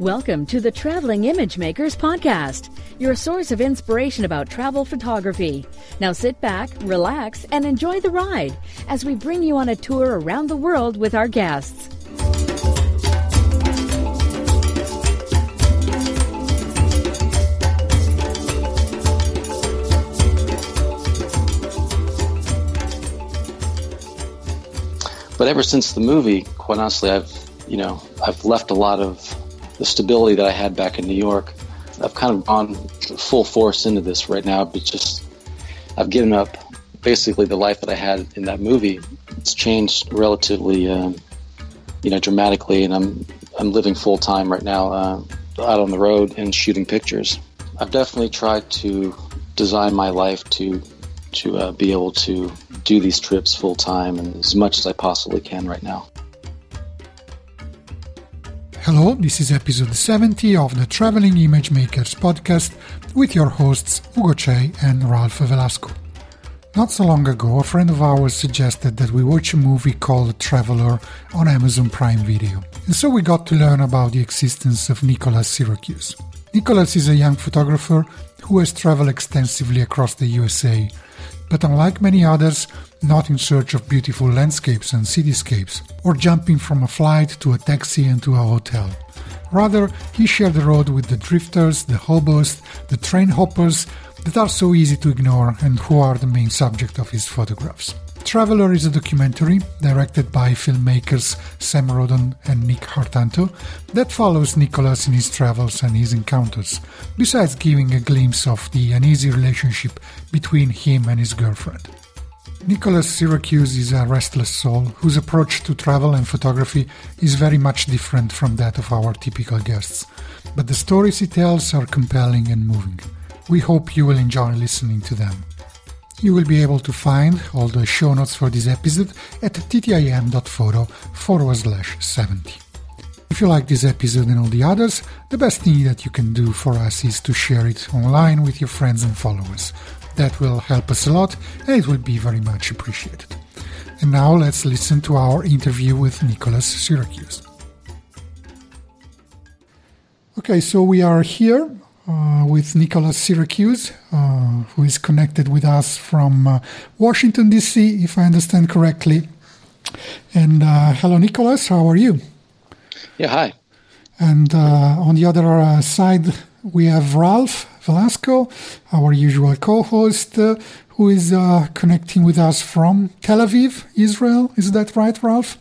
Welcome to the Traveling Image Makers Podcast, your source of inspiration about travel photography. Now sit back, relax, and enjoy the ride as we bring you on a tour around the world with our guests. But ever since the movie, quite honestly, I've you know I've left a lot of the stability that I had back in New York. I've kind of gone full force into this right now, but just I've given up basically the life that I had in that movie. It's changed relatively, um, you know, dramatically, and I'm I'm living full time right now, uh, out on the road and shooting pictures. I've definitely tried to design my life to to uh, be able to do these trips full time and as much as I possibly can right now. Hello, this is episode 70 of the Traveling Image Makers podcast with your hosts Ugo Cei and Ralph Velasco. Not so long ago, a friend of ours suggested that we watch a movie called Traveler on Amazon Prime Video, and so we got to learn about the existence of Nicholas Syracuse. Nicholas is a young photographer who has traveled extensively across the USA but unlike many others, not in search of beautiful landscapes and cityscapes, or jumping from a flight to a taxi and to a hotel. Rather, he shared the road with the drifters, the hobos, the train hoppers that are so easy to ignore and who are the main subject of his photographs. Traveler is a documentary directed by filmmakers Sam Rodon and Nick Hartanto that follows Nicholas in his travels and his encounters, besides giving a glimpse of the uneasy relationship between him and his girlfriend. Nicholas Syracuse is a restless soul whose approach to travel and photography is very much different from that of our typical guests, but the stories he tells are compelling and moving. We hope you will enjoy listening to them. You will be able to find all the show notes for this episode at ttim.photo forward slash 70. If you like this episode and all the others, the best thing that you can do for us is to share it online with your friends and followers. That will help us a lot and it will be very much appreciated. And now let's listen to our interview with Nicholas Syracuse. Okay, so we are here uh, with Nicholas Syracuse, uh, who is connected with us from uh, Washington, D.C., if I understand correctly. And uh, hello, Nicholas, how are you? Yeah, hi. And uh, on the other uh, side, we have Ralph Velasco, our usual co host, who is connecting with us from Tel Aviv, Israel. Is that right, Ralph?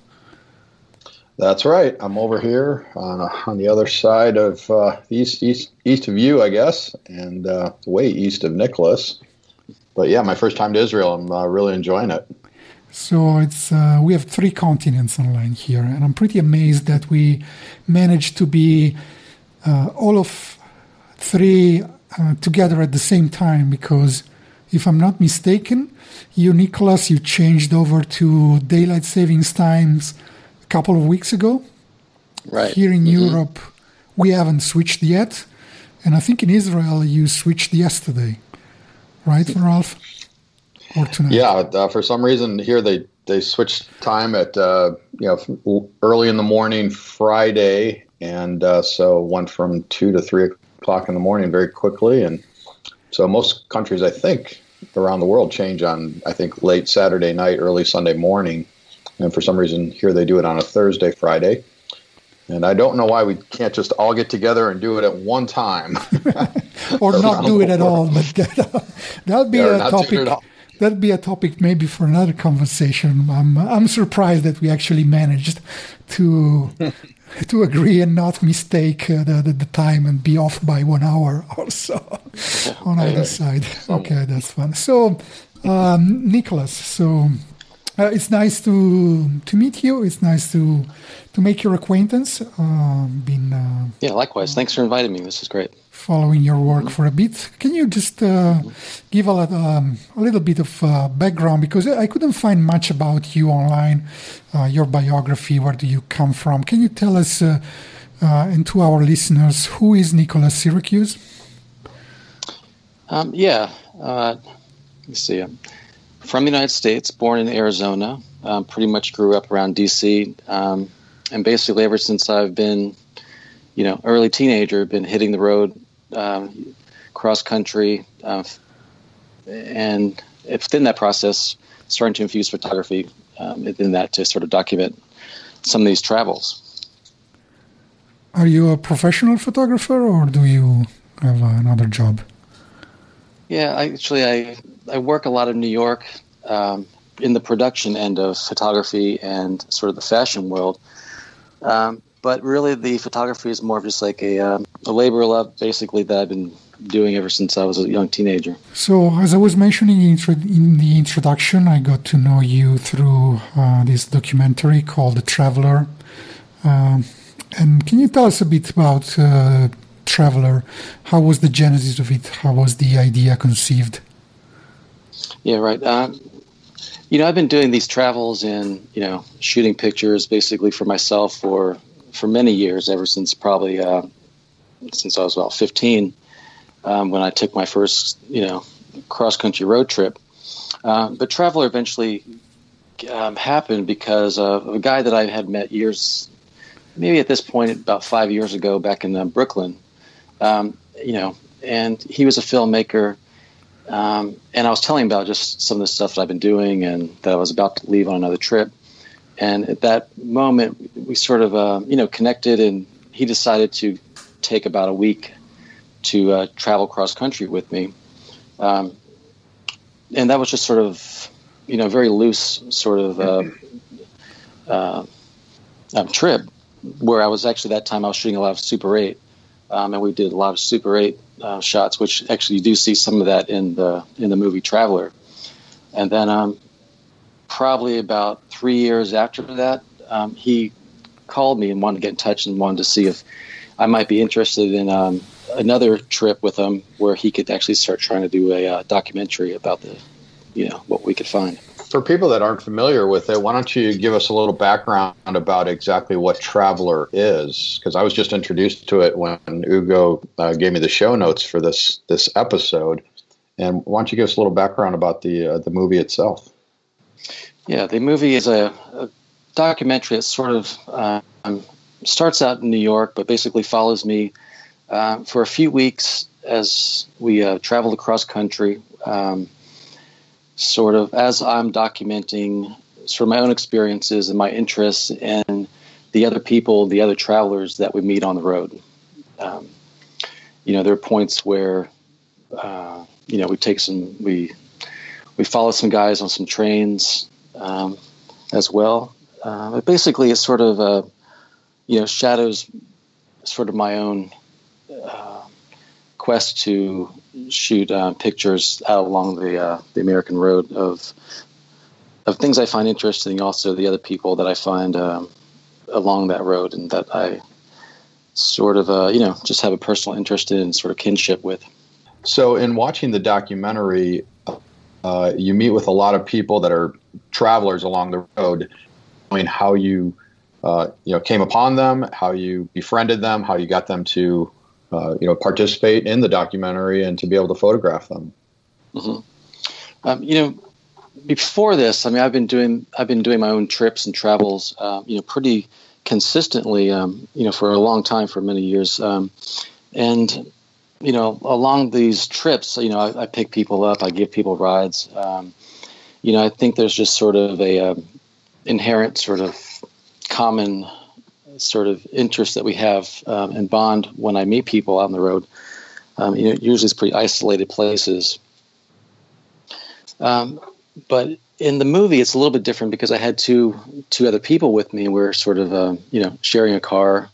That's right. I'm over here on, on the other side of uh, east east east of you, I guess, and uh, way east of Nicholas. But yeah, my first time to Israel. I'm uh, really enjoying it. So it's uh, we have three continents online here, and I'm pretty amazed that we managed to be uh, all of three uh, together at the same time. Because if I'm not mistaken, you, Nicholas, you changed over to daylight savings times couple of weeks ago. Right. Here in mm-hmm. Europe, we haven't switched yet. And I think in Israel, you switched yesterday, right, Ralph? Or tonight? Yeah, uh, for some reason here they, they switched time at uh, you know early in the morning Friday, and uh, so went from two to three o'clock in the morning very quickly. And so most countries, I think, around the world change on I think late Saturday night, early Sunday morning. And for some reason, here they do it on a Thursday, Friday. And I don't know why we can't just all get together and do it at one time. or not do it at all. But that, that'd be yeah, a topic. That'd be a topic maybe for another conversation. I'm, I'm surprised that we actually managed to to agree and not mistake uh, the, the, the, time and be off by one hour or so on either side. Okay, that's fun. So, um, Nicholas, so uh, it's nice to to meet you. It's nice to to make your acquaintance. Uh, been uh, yeah, likewise. Thanks for inviting me. This is great. Following your work for a bit, can you just uh, give a, um, a little bit of uh, background because I couldn't find much about you online, uh, your biography. Where do you come from? Can you tell us and to our listeners who is Nicholas Syracuse? Um, yeah, let me see from the United States, born in Arizona. Um, pretty much grew up around DC, um, and basically ever since I've been, you know, early teenager, been hitting the road, um, cross country, uh, and within that process, starting to infuse photography um, in that to sort of document some of these travels. Are you a professional photographer, or do you have another job? Yeah, I, actually, I I work a lot in New York um, in the production end of photography and sort of the fashion world. Um, but really, the photography is more of just like a, um, a labor of love, basically, that I've been doing ever since I was a young teenager. So, as I was mentioning in the introduction, I got to know you through uh, this documentary called The Traveler. Um, and can you tell us a bit about uh, Traveler? How was the genesis of it? How was the idea conceived? Yeah, right. Um, you know, I've been doing these travels and you know shooting pictures basically for myself for for many years, ever since probably uh, since I was about 15, um, when I took my first you know cross country road trip. Uh, but travel eventually um, happened because of a guy that I had met years, maybe at this point about five years ago, back in uh, Brooklyn. Um, you know, and he was a filmmaker um, and I was telling him about just some of the stuff that I've been doing and that I was about to leave on another trip. And at that moment, we sort of, uh, you know, connected, and he decided to take about a week to uh, travel cross country with me. Um, and that was just sort of, you know, very loose sort of uh, uh um, trip where I was actually that time I was shooting a lot of Super 8. Um, and we did a lot of Super 8 uh, shots, which actually you do see some of that in the in the movie Traveler. And then um, probably about three years after that, um, he called me and wanted to get in touch and wanted to see if I might be interested in um, another trip with him where he could actually start trying to do a uh, documentary about the, you know, what we could find for people that aren't familiar with it, why don't you give us a little background about exactly what Traveler is? Because I was just introduced to it when Ugo uh, gave me the show notes for this this episode. And why don't you give us a little background about the uh, the movie itself? Yeah, the movie is a, a documentary that sort of um, starts out in New York, but basically follows me uh, for a few weeks as we uh, traveled across country. Um, sort of as I'm documenting sort of my own experiences and my interests and the other people, the other travelers that we meet on the road. Um, you know, there are points where, uh, you know, we take some, we, we follow some guys on some trains um, as well. Uh, but basically, it's sort of, a, you know, shadows sort of my own uh, quest to shoot uh, pictures out along the uh, the American road of of things I find interesting. Also, the other people that I find um, along that road and that I sort of uh, you know just have a personal interest in, sort of kinship with. So, in watching the documentary, uh, you meet with a lot of people that are travelers along the road, knowing how you. Uh, you know, came upon them, how you befriended them, how you got them to uh, you know, participate in the documentary and to be able to photograph them. Mm-hmm. Um, you know, before this, I mean, I've been doing I've been doing my own trips and travels, uh, you know, pretty consistently, um, you know, for a long time, for many years, um, and you know, along these trips, you know, I, I pick people up, I give people rides. Um, you know, I think there's just sort of a um, inherent sort of common sort of interest that we have um, and bond when I meet people out on the road. Um, you know, usually it's pretty isolated places. Um, but in the movie, it's a little bit different because I had two two other people with me. We are sort of uh, you know sharing a car,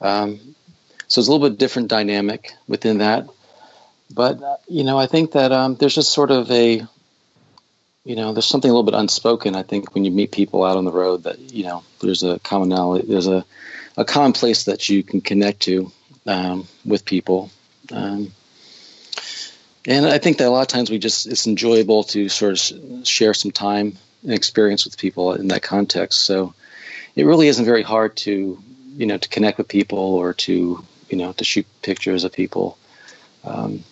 um, so it's a little bit different dynamic within that. But uh, you know, I think that um, there's just sort of a you know, there's something a little bit unspoken. I think when you meet people out on the road, that you know, there's a commonality, there's a a common place that you can connect to um, with people. Um, and I think that a lot of times we just it's enjoyable to sort of share some time and experience with people in that context. So it really isn't very hard to you know to connect with people or to you know to shoot pictures of people. Um,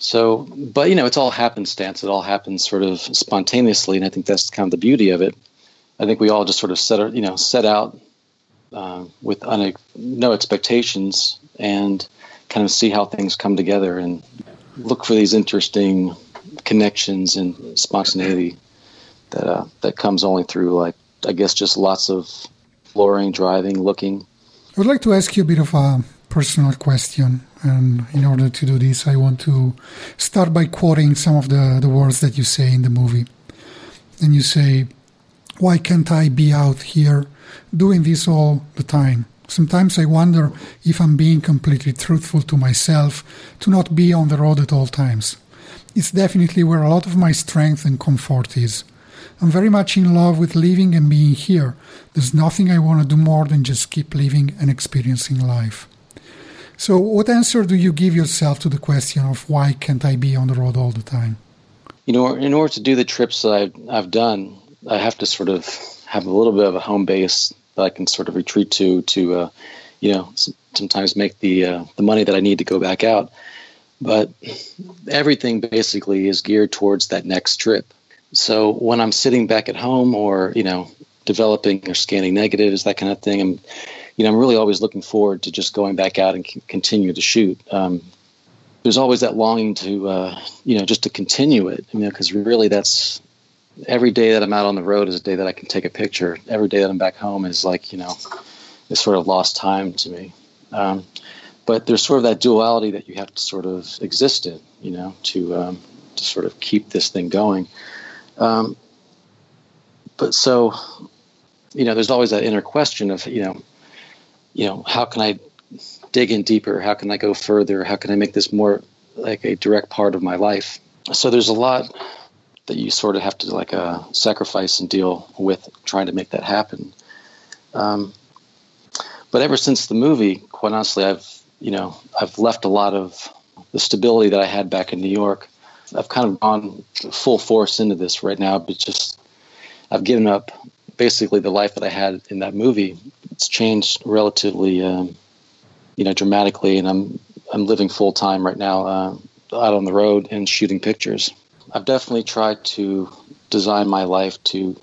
so, but you know, it's all happenstance. It all happens sort of spontaneously, and I think that's kind of the beauty of it. I think we all just sort of set, you know, set out uh, with un- no expectations and kind of see how things come together and look for these interesting connections and spontaneity that uh, that comes only through like I guess just lots of exploring, driving, looking. I would like to ask you a bit of a personal question, and in order to do this, I want to start by quoting some of the, the words that you say in the movie. And you say, "Why can't I be out here doing this all the time?" Sometimes I wonder if I'm being completely truthful to myself to not be on the road at all times. It's definitely where a lot of my strength and comfort is. I'm very much in love with living and being here. There's nothing I want to do more than just keep living and experiencing life. So, what answer do you give yourself to the question of why can't I be on the road all the time? You know, in order to do the trips that I've, I've done, I have to sort of have a little bit of a home base that I can sort of retreat to to, uh, you know, sometimes make the uh, the money that I need to go back out. But everything basically is geared towards that next trip. So when I'm sitting back at home or, you know, developing or scanning negatives, that kind of thing, I'm, you know, I'm really always looking forward to just going back out and c- continue to shoot. Um, there's always that longing to, uh, you know, just to continue it, you know, because really that's every day that I'm out on the road is a day that I can take a picture. Every day that I'm back home is like, you know, is sort of lost time to me. Um, but there's sort of that duality that you have to sort of exist in, you know, to um, to sort of keep this thing going. Um, but so, you know, there's always that inner question of, you know, you know, how can I dig in deeper? How can I go further? How can I make this more like a direct part of my life? So there's a lot that you sort of have to like uh, sacrifice and deal with trying to make that happen. Um, but ever since the movie, quite honestly, I've you know I've left a lot of the stability that I had back in New York I've kind of gone full force into this right now, but just I've given up basically the life that I had in that movie. It's changed relatively, um, you know, dramatically, and I'm I'm living full time right now uh, out on the road and shooting pictures. I've definitely tried to design my life to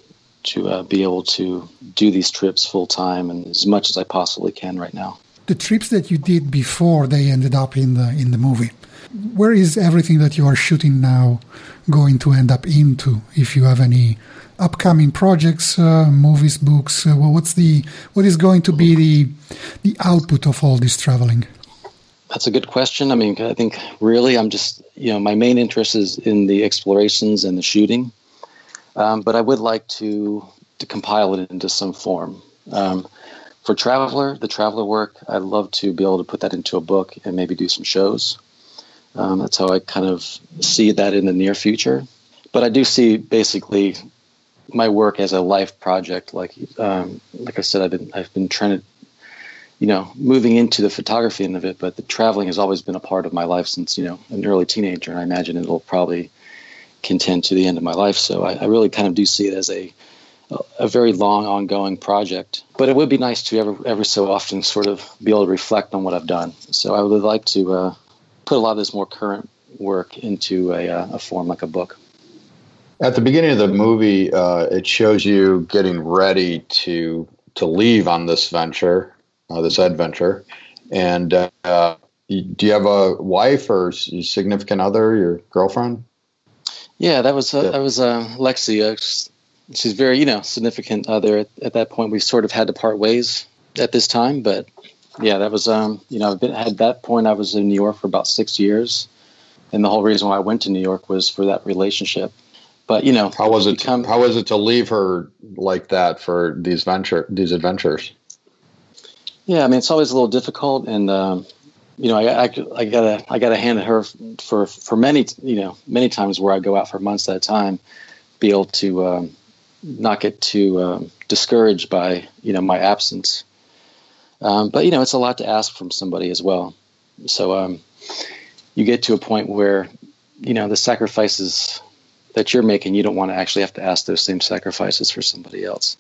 to uh, be able to do these trips full time and as much as I possibly can right now. The trips that you did before they ended up in the in the movie where is everything that you are shooting now going to end up into? If you have any upcoming projects, uh, movies, books, uh, well, what's the what is going to be the the output of all this traveling? That's a good question. I mean, I think really I'm just you know my main interest is in the explorations and the shooting, um, but I would like to to compile it into some form. Um, for Traveler, the Traveler work, I'd love to be able to put that into a book and maybe do some shows. Um, that's how I kind of see that in the near future. But I do see basically my work as a life project. Like um, like I said, I've been I've been trying to you know moving into the photography end of it, but the traveling has always been a part of my life since you know an early teenager, and I imagine it'll probably contend to the end of my life. So I, I really kind of do see it as a a very long ongoing project but it would be nice to ever ever so often sort of be able to reflect on what i've done so i would like to uh, put a lot of this more current work into a, uh, a form like a book. At the beginning of the movie, uh, it shows you getting ready to to leave on this venture, uh, this adventure. And uh, do you have a wife or significant other, your girlfriend? Yeah, that was uh, that was uh, Lexi. she's very, you know, significant other. At, at that point, we sort of had to part ways at this time, but yeah, that was um, you know, been, at that point I was in New York for about six years, and the whole reason why I went to New York was for that relationship. But you know, how was it? Become, how was it to leave her like that for these venture these adventures? Yeah, I mean, it's always a little difficult, and um, you know, I, I, I gotta I gotta hand at her for for many you know many times where I go out for months at a time, be able to um, not get too um, discouraged by you know my absence um, but you know, it's a lot to ask from somebody as well. So um, you get to a point where you know the sacrifices that you're making, you don't want to actually have to ask those same sacrifices for somebody else.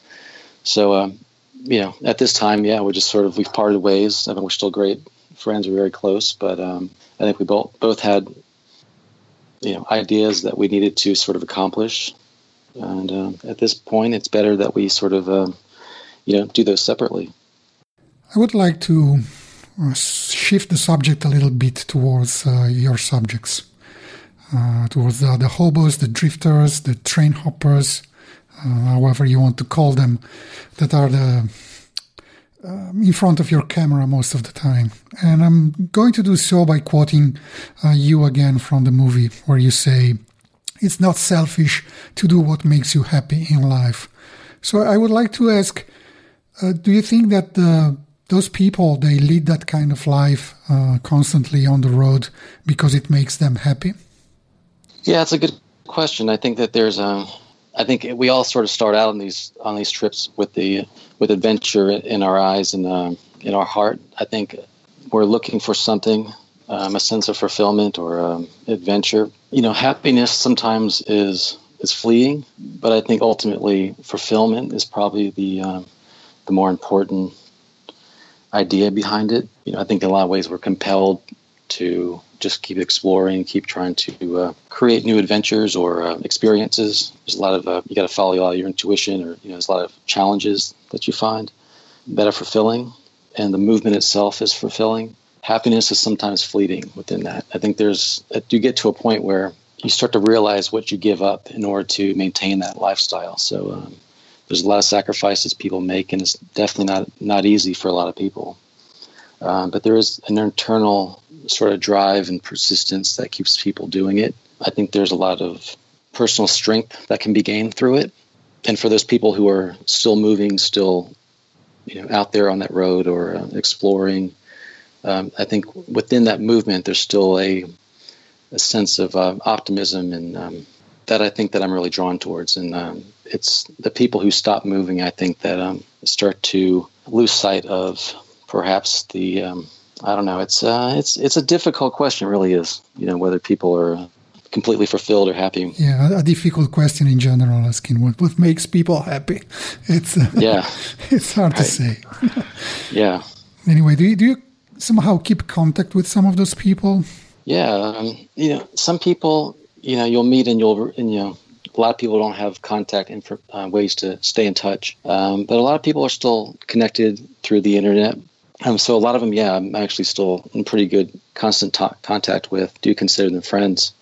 So um, you know, at this time, yeah, we're just sort of we've parted ways. I mean, we're still great friends. We're very close, but um, I think we both both had you know ideas that we needed to sort of accomplish. And um, at this point, it's better that we sort of um, you know do those separately. I would like to uh, shift the subject a little bit towards uh, your subjects, uh, towards the, the, hobos, the drifters, the train hoppers, uh, however you want to call them, that are the um, in front of your camera most of the time. And I'm going to do so by quoting uh, you again from the movie, where you say, It's not selfish to do what makes you happy in life. So I would like to ask uh, do you think that the those people they lead that kind of life uh, constantly on the road because it makes them happy yeah it's a good question. I think that there's a i think we all sort of start out on these on these trips with the with adventure in our eyes and uh, in our heart. I think we're looking for something um, a sense of fulfillment or um, adventure. You know happiness sometimes is is fleeting but i think ultimately fulfillment is probably the um, the more important idea behind it. You know, I think in a lot of ways we're compelled to just keep exploring, keep trying to uh, create new adventures or uh, experiences. There's a lot of uh, you got to follow a lot of your intuition, or you know, there's a lot of challenges that you find that are fulfilling, and the movement itself is fulfilling. Happiness is sometimes fleeting within that. I think there's you get to a point where you start to realize what you give up in order to maintain that lifestyle. So um, there's a lot of sacrifices people make, and it's definitely not not easy for a lot of people. Um, but there is an internal sort of drive and persistence that keeps people doing it. I think there's a lot of personal strength that can be gained through it. And for those people who are still moving, still you know out there on that road or uh, exploring, um, I think within that movement there's still a a sense of uh, optimism and um, that I think that I'm really drawn towards. And um, it's the people who stop moving, I think, that um, start to lose sight of perhaps the. Um, I don't know. It's uh, it's it's a difficult question. Really is. You know whether people are completely fulfilled or happy. Yeah, a difficult question in general. Asking what what makes people happy. It's uh, yeah. it's hard right. to say. yeah. Anyway, do you, do you somehow keep contact with some of those people? Yeah, um, you know, some people you know you'll meet and you'll and, you know a lot of people don't have contact and uh, ways to stay in touch, um, but a lot of people are still connected through the internet. Um, so a lot of them, yeah, I'm actually still in pretty good constant t- contact with. Do consider them friends.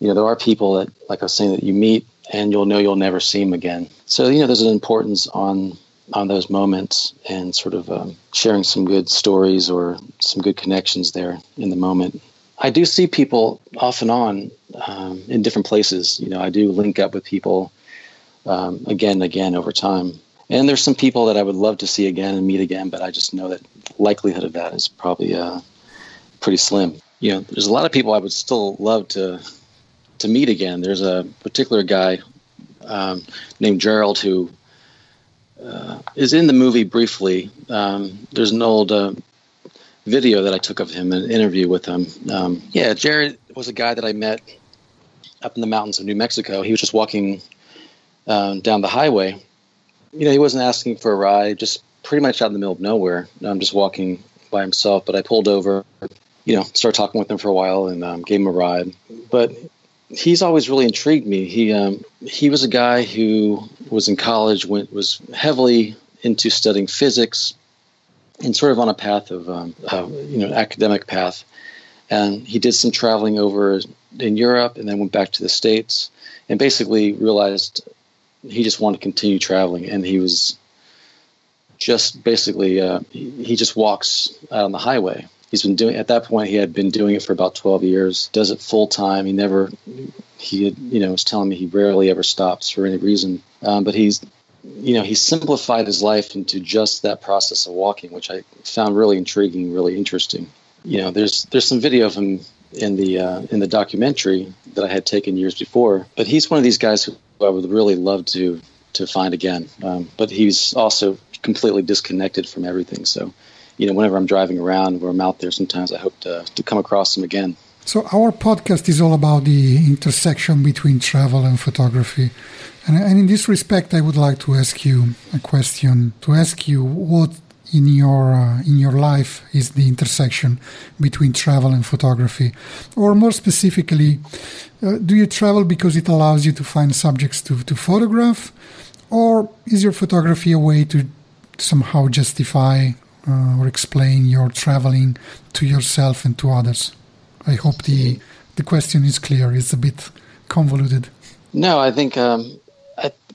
You know, there are people that, like I was saying, that you meet and you'll know you'll never see them again. So you know, there's an importance on on those moments and sort of um, sharing some good stories or some good connections there in the moment. I do see people off and on um, in different places. You know, I do link up with people um, again and again over time. And there's some people that I would love to see again and meet again, but I just know that likelihood of that is probably uh, pretty slim. You know, there's a lot of people I would still love to to meet again. There's a particular guy um, named Gerald who uh, is in the movie briefly. Um, there's an old uh, video that I took of him, an interview with him. Um, yeah, Jared was a guy that I met up in the mountains of New Mexico. He was just walking um, down the highway. You know, he wasn't asking for a ride, just pretty much out in the middle of nowhere. I'm just walking by himself, but I pulled over, you know, started talking with him for a while and um, gave him a ride. But he's always really intrigued me. He um, he was a guy who was in college, went was heavily into studying physics, and sort of on a path of um, you know academic path. And he did some traveling over in Europe, and then went back to the states, and basically realized he just wanted to continue traveling, and he was just basically uh, he, just walks out on the highway. He's been doing at that point. He had been doing it for about twelve years. Does it full time. He never he had, you know was telling me he rarely ever stops for any reason. Um, but he's you know, he simplified his life into just that process of walking, which I found really intriguing, really interesting. You know, there's there's some video of him in the uh, in the documentary that I had taken years before, but he's one of these guys who I would really love to to find again. Um, but he's also completely disconnected from everything. So, you know, whenever I'm driving around or I'm out there, sometimes I hope to to come across him again. So our podcast is all about the intersection between travel and photography. And, and in this respect, I would like to ask you a question to ask you what in your uh, in your life is the intersection between travel and photography or more specifically uh, do you travel because it allows you to find subjects to, to photograph or is your photography a way to somehow justify uh, or explain your traveling to yourself and to others? I hope the the question is clear. It's a bit convoluted. No, I think um,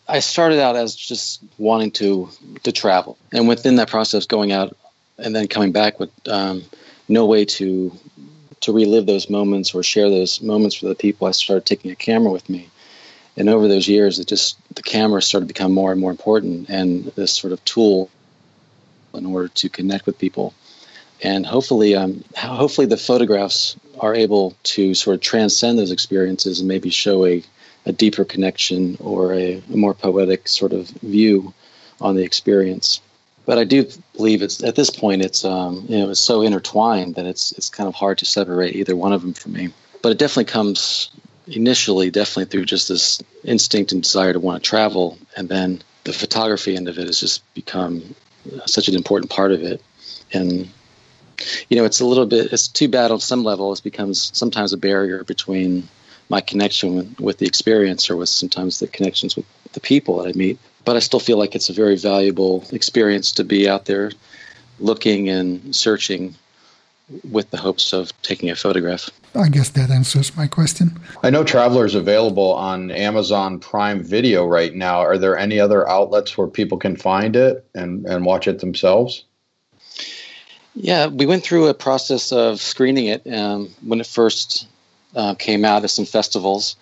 I started out as just wanting to to travel, and within that process, going out and then coming back with um, no way to to relive those moments or share those moments with the people. I started taking a camera with me, and over those years, it just the camera started to become more and more important, and this sort of tool in order to connect with people. And hopefully, um, hopefully the photographs are able to sort of transcend those experiences and maybe show a, a deeper connection or a, a more poetic sort of view on the experience. But I do believe it's at this point it's um, you know it's so intertwined that it's it's kind of hard to separate either one of them from me. But it definitely comes initially definitely through just this instinct and desire to want to travel, and then the photography end of it has just become such an important part of it. And you know, it's a little bit it's too bad on some level. It becomes sometimes a barrier between my connection with, with the experience or with sometimes the connections with the people that I meet. But I still feel like it's a very valuable experience to be out there looking and searching with the hopes of taking a photograph. I guess that answers my question. I know Traveler is available on Amazon Prime Video right now. Are there any other outlets where people can find it and, and watch it themselves? Yeah, we went through a process of screening it um, when it first uh, came out at some festivals.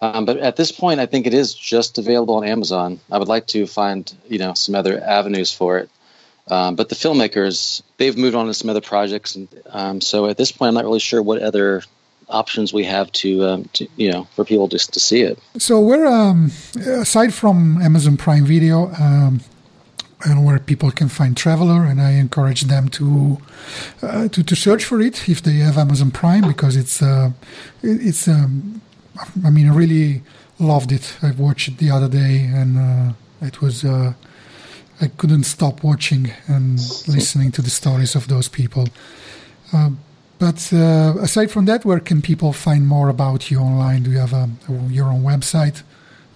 Um, but at this point, I think it is just available on Amazon. I would like to find, you know, some other avenues for it. Um, but the filmmakers, they've moved on to some other projects, and um, so at this point, I'm not really sure what other options we have to, um, to you know, for people just to see it. So, where um, aside from Amazon Prime Video, um, and where people can find Traveler, and I encourage them to uh, to, to search for it if they have Amazon Prime because it's uh, it's um, I mean I really loved it. I watched it the other day, and uh, it was uh, I couldn't stop watching and listening to the stories of those people. Uh, but uh, aside from that, where can people find more about you online? Do you have a, your own website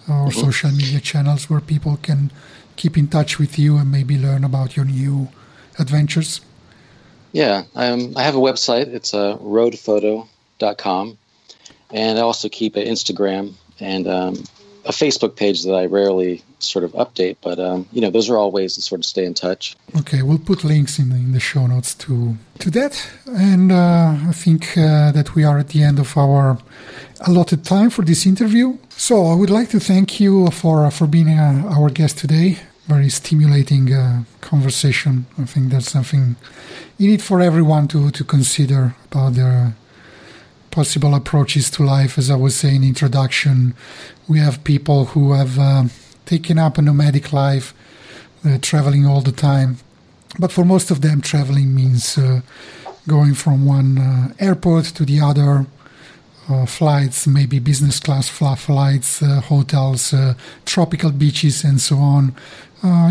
or mm-hmm. social media channels where people can keep in touch with you and maybe learn about your new adventures? Yeah, um, I have a website. It's uh, roadphoto.com. And I also keep an Instagram and um, a Facebook page that I rarely sort of update, but um, you know, those are all ways to sort of stay in touch. Okay, we'll put links in the, in the show notes to to that, and uh, I think uh, that we are at the end of our allotted time for this interview. So I would like to thank you for for being uh, our guest today. Very stimulating uh, conversation. I think that's something you need for everyone to to consider about their possible approaches to life. As I was saying in introduction, we have people who have uh, taken up a nomadic life, uh, traveling all the time. But for most of them, traveling means uh, going from one uh, airport to the other, uh, flights, maybe business class flights, uh, hotels, tropical beaches, and so on.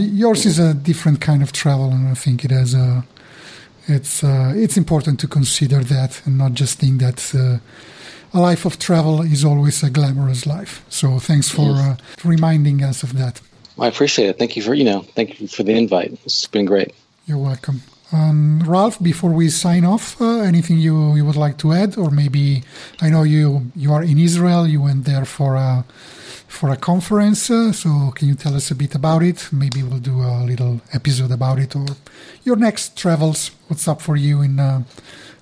yours is a different kind of travel, and I think it has a it's uh, it's important to consider that and not just think that uh, a life of travel is always a glamorous life. So thanks for uh, reminding us of that. I appreciate it. Thank you for you know thank you for the invite. It's been great. You're welcome. Um, Ralph, before we sign off, uh, anything you, you would like to add, or maybe I know you you are in Israel. You went there for a for a conference. Uh, so can you tell us a bit about it? Maybe we'll do a little episode about it, or your next travels. What's up for you in uh,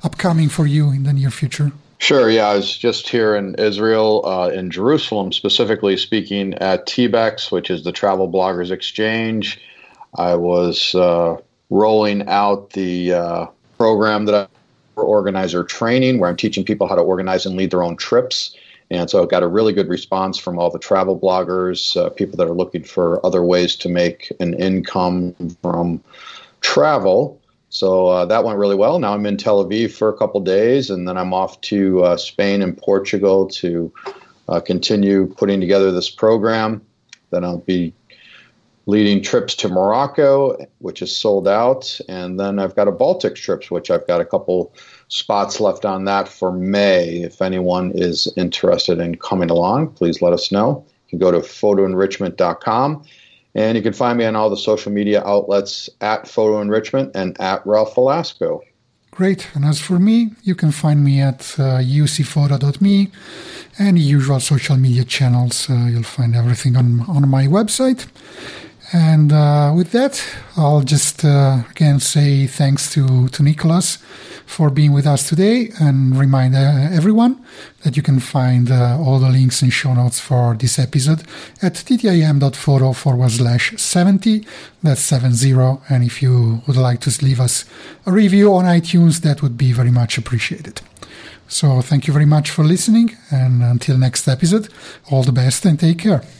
upcoming for you in the near future? Sure. Yeah, I was just here in Israel, uh, in Jerusalem, specifically speaking at TBEX, which is the Travel Bloggers Exchange. I was uh, rolling out the uh, program that I organizer training, where I'm teaching people how to organize and lead their own trips. And so I got a really good response from all the travel bloggers, uh, people that are looking for other ways to make an income from travel. So uh, that went really well. Now I'm in Tel Aviv for a couple days, and then I'm off to uh, Spain and Portugal to uh, continue putting together this program. Then I'll be leading trips to Morocco, which is sold out. And then I've got a Baltic trips, which I've got a couple spots left on that for May. If anyone is interested in coming along, please let us know. You can go to photoenrichment.com. And you can find me on all the social media outlets at Photo Enrichment and at Ralph Velasco. Great. And as for me, you can find me at uh, ucphoto.me and usual social media channels. Uh, you'll find everything on, on my website. And uh, with that, I'll just uh, again say thanks to, to Nicholas for being with us today and remind uh, everyone that you can find uh, all the links and show notes for this episode at ttim.photo forward slash 70. That's 70. And if you would like to leave us a review on iTunes, that would be very much appreciated. So thank you very much for listening. And until next episode, all the best and take care.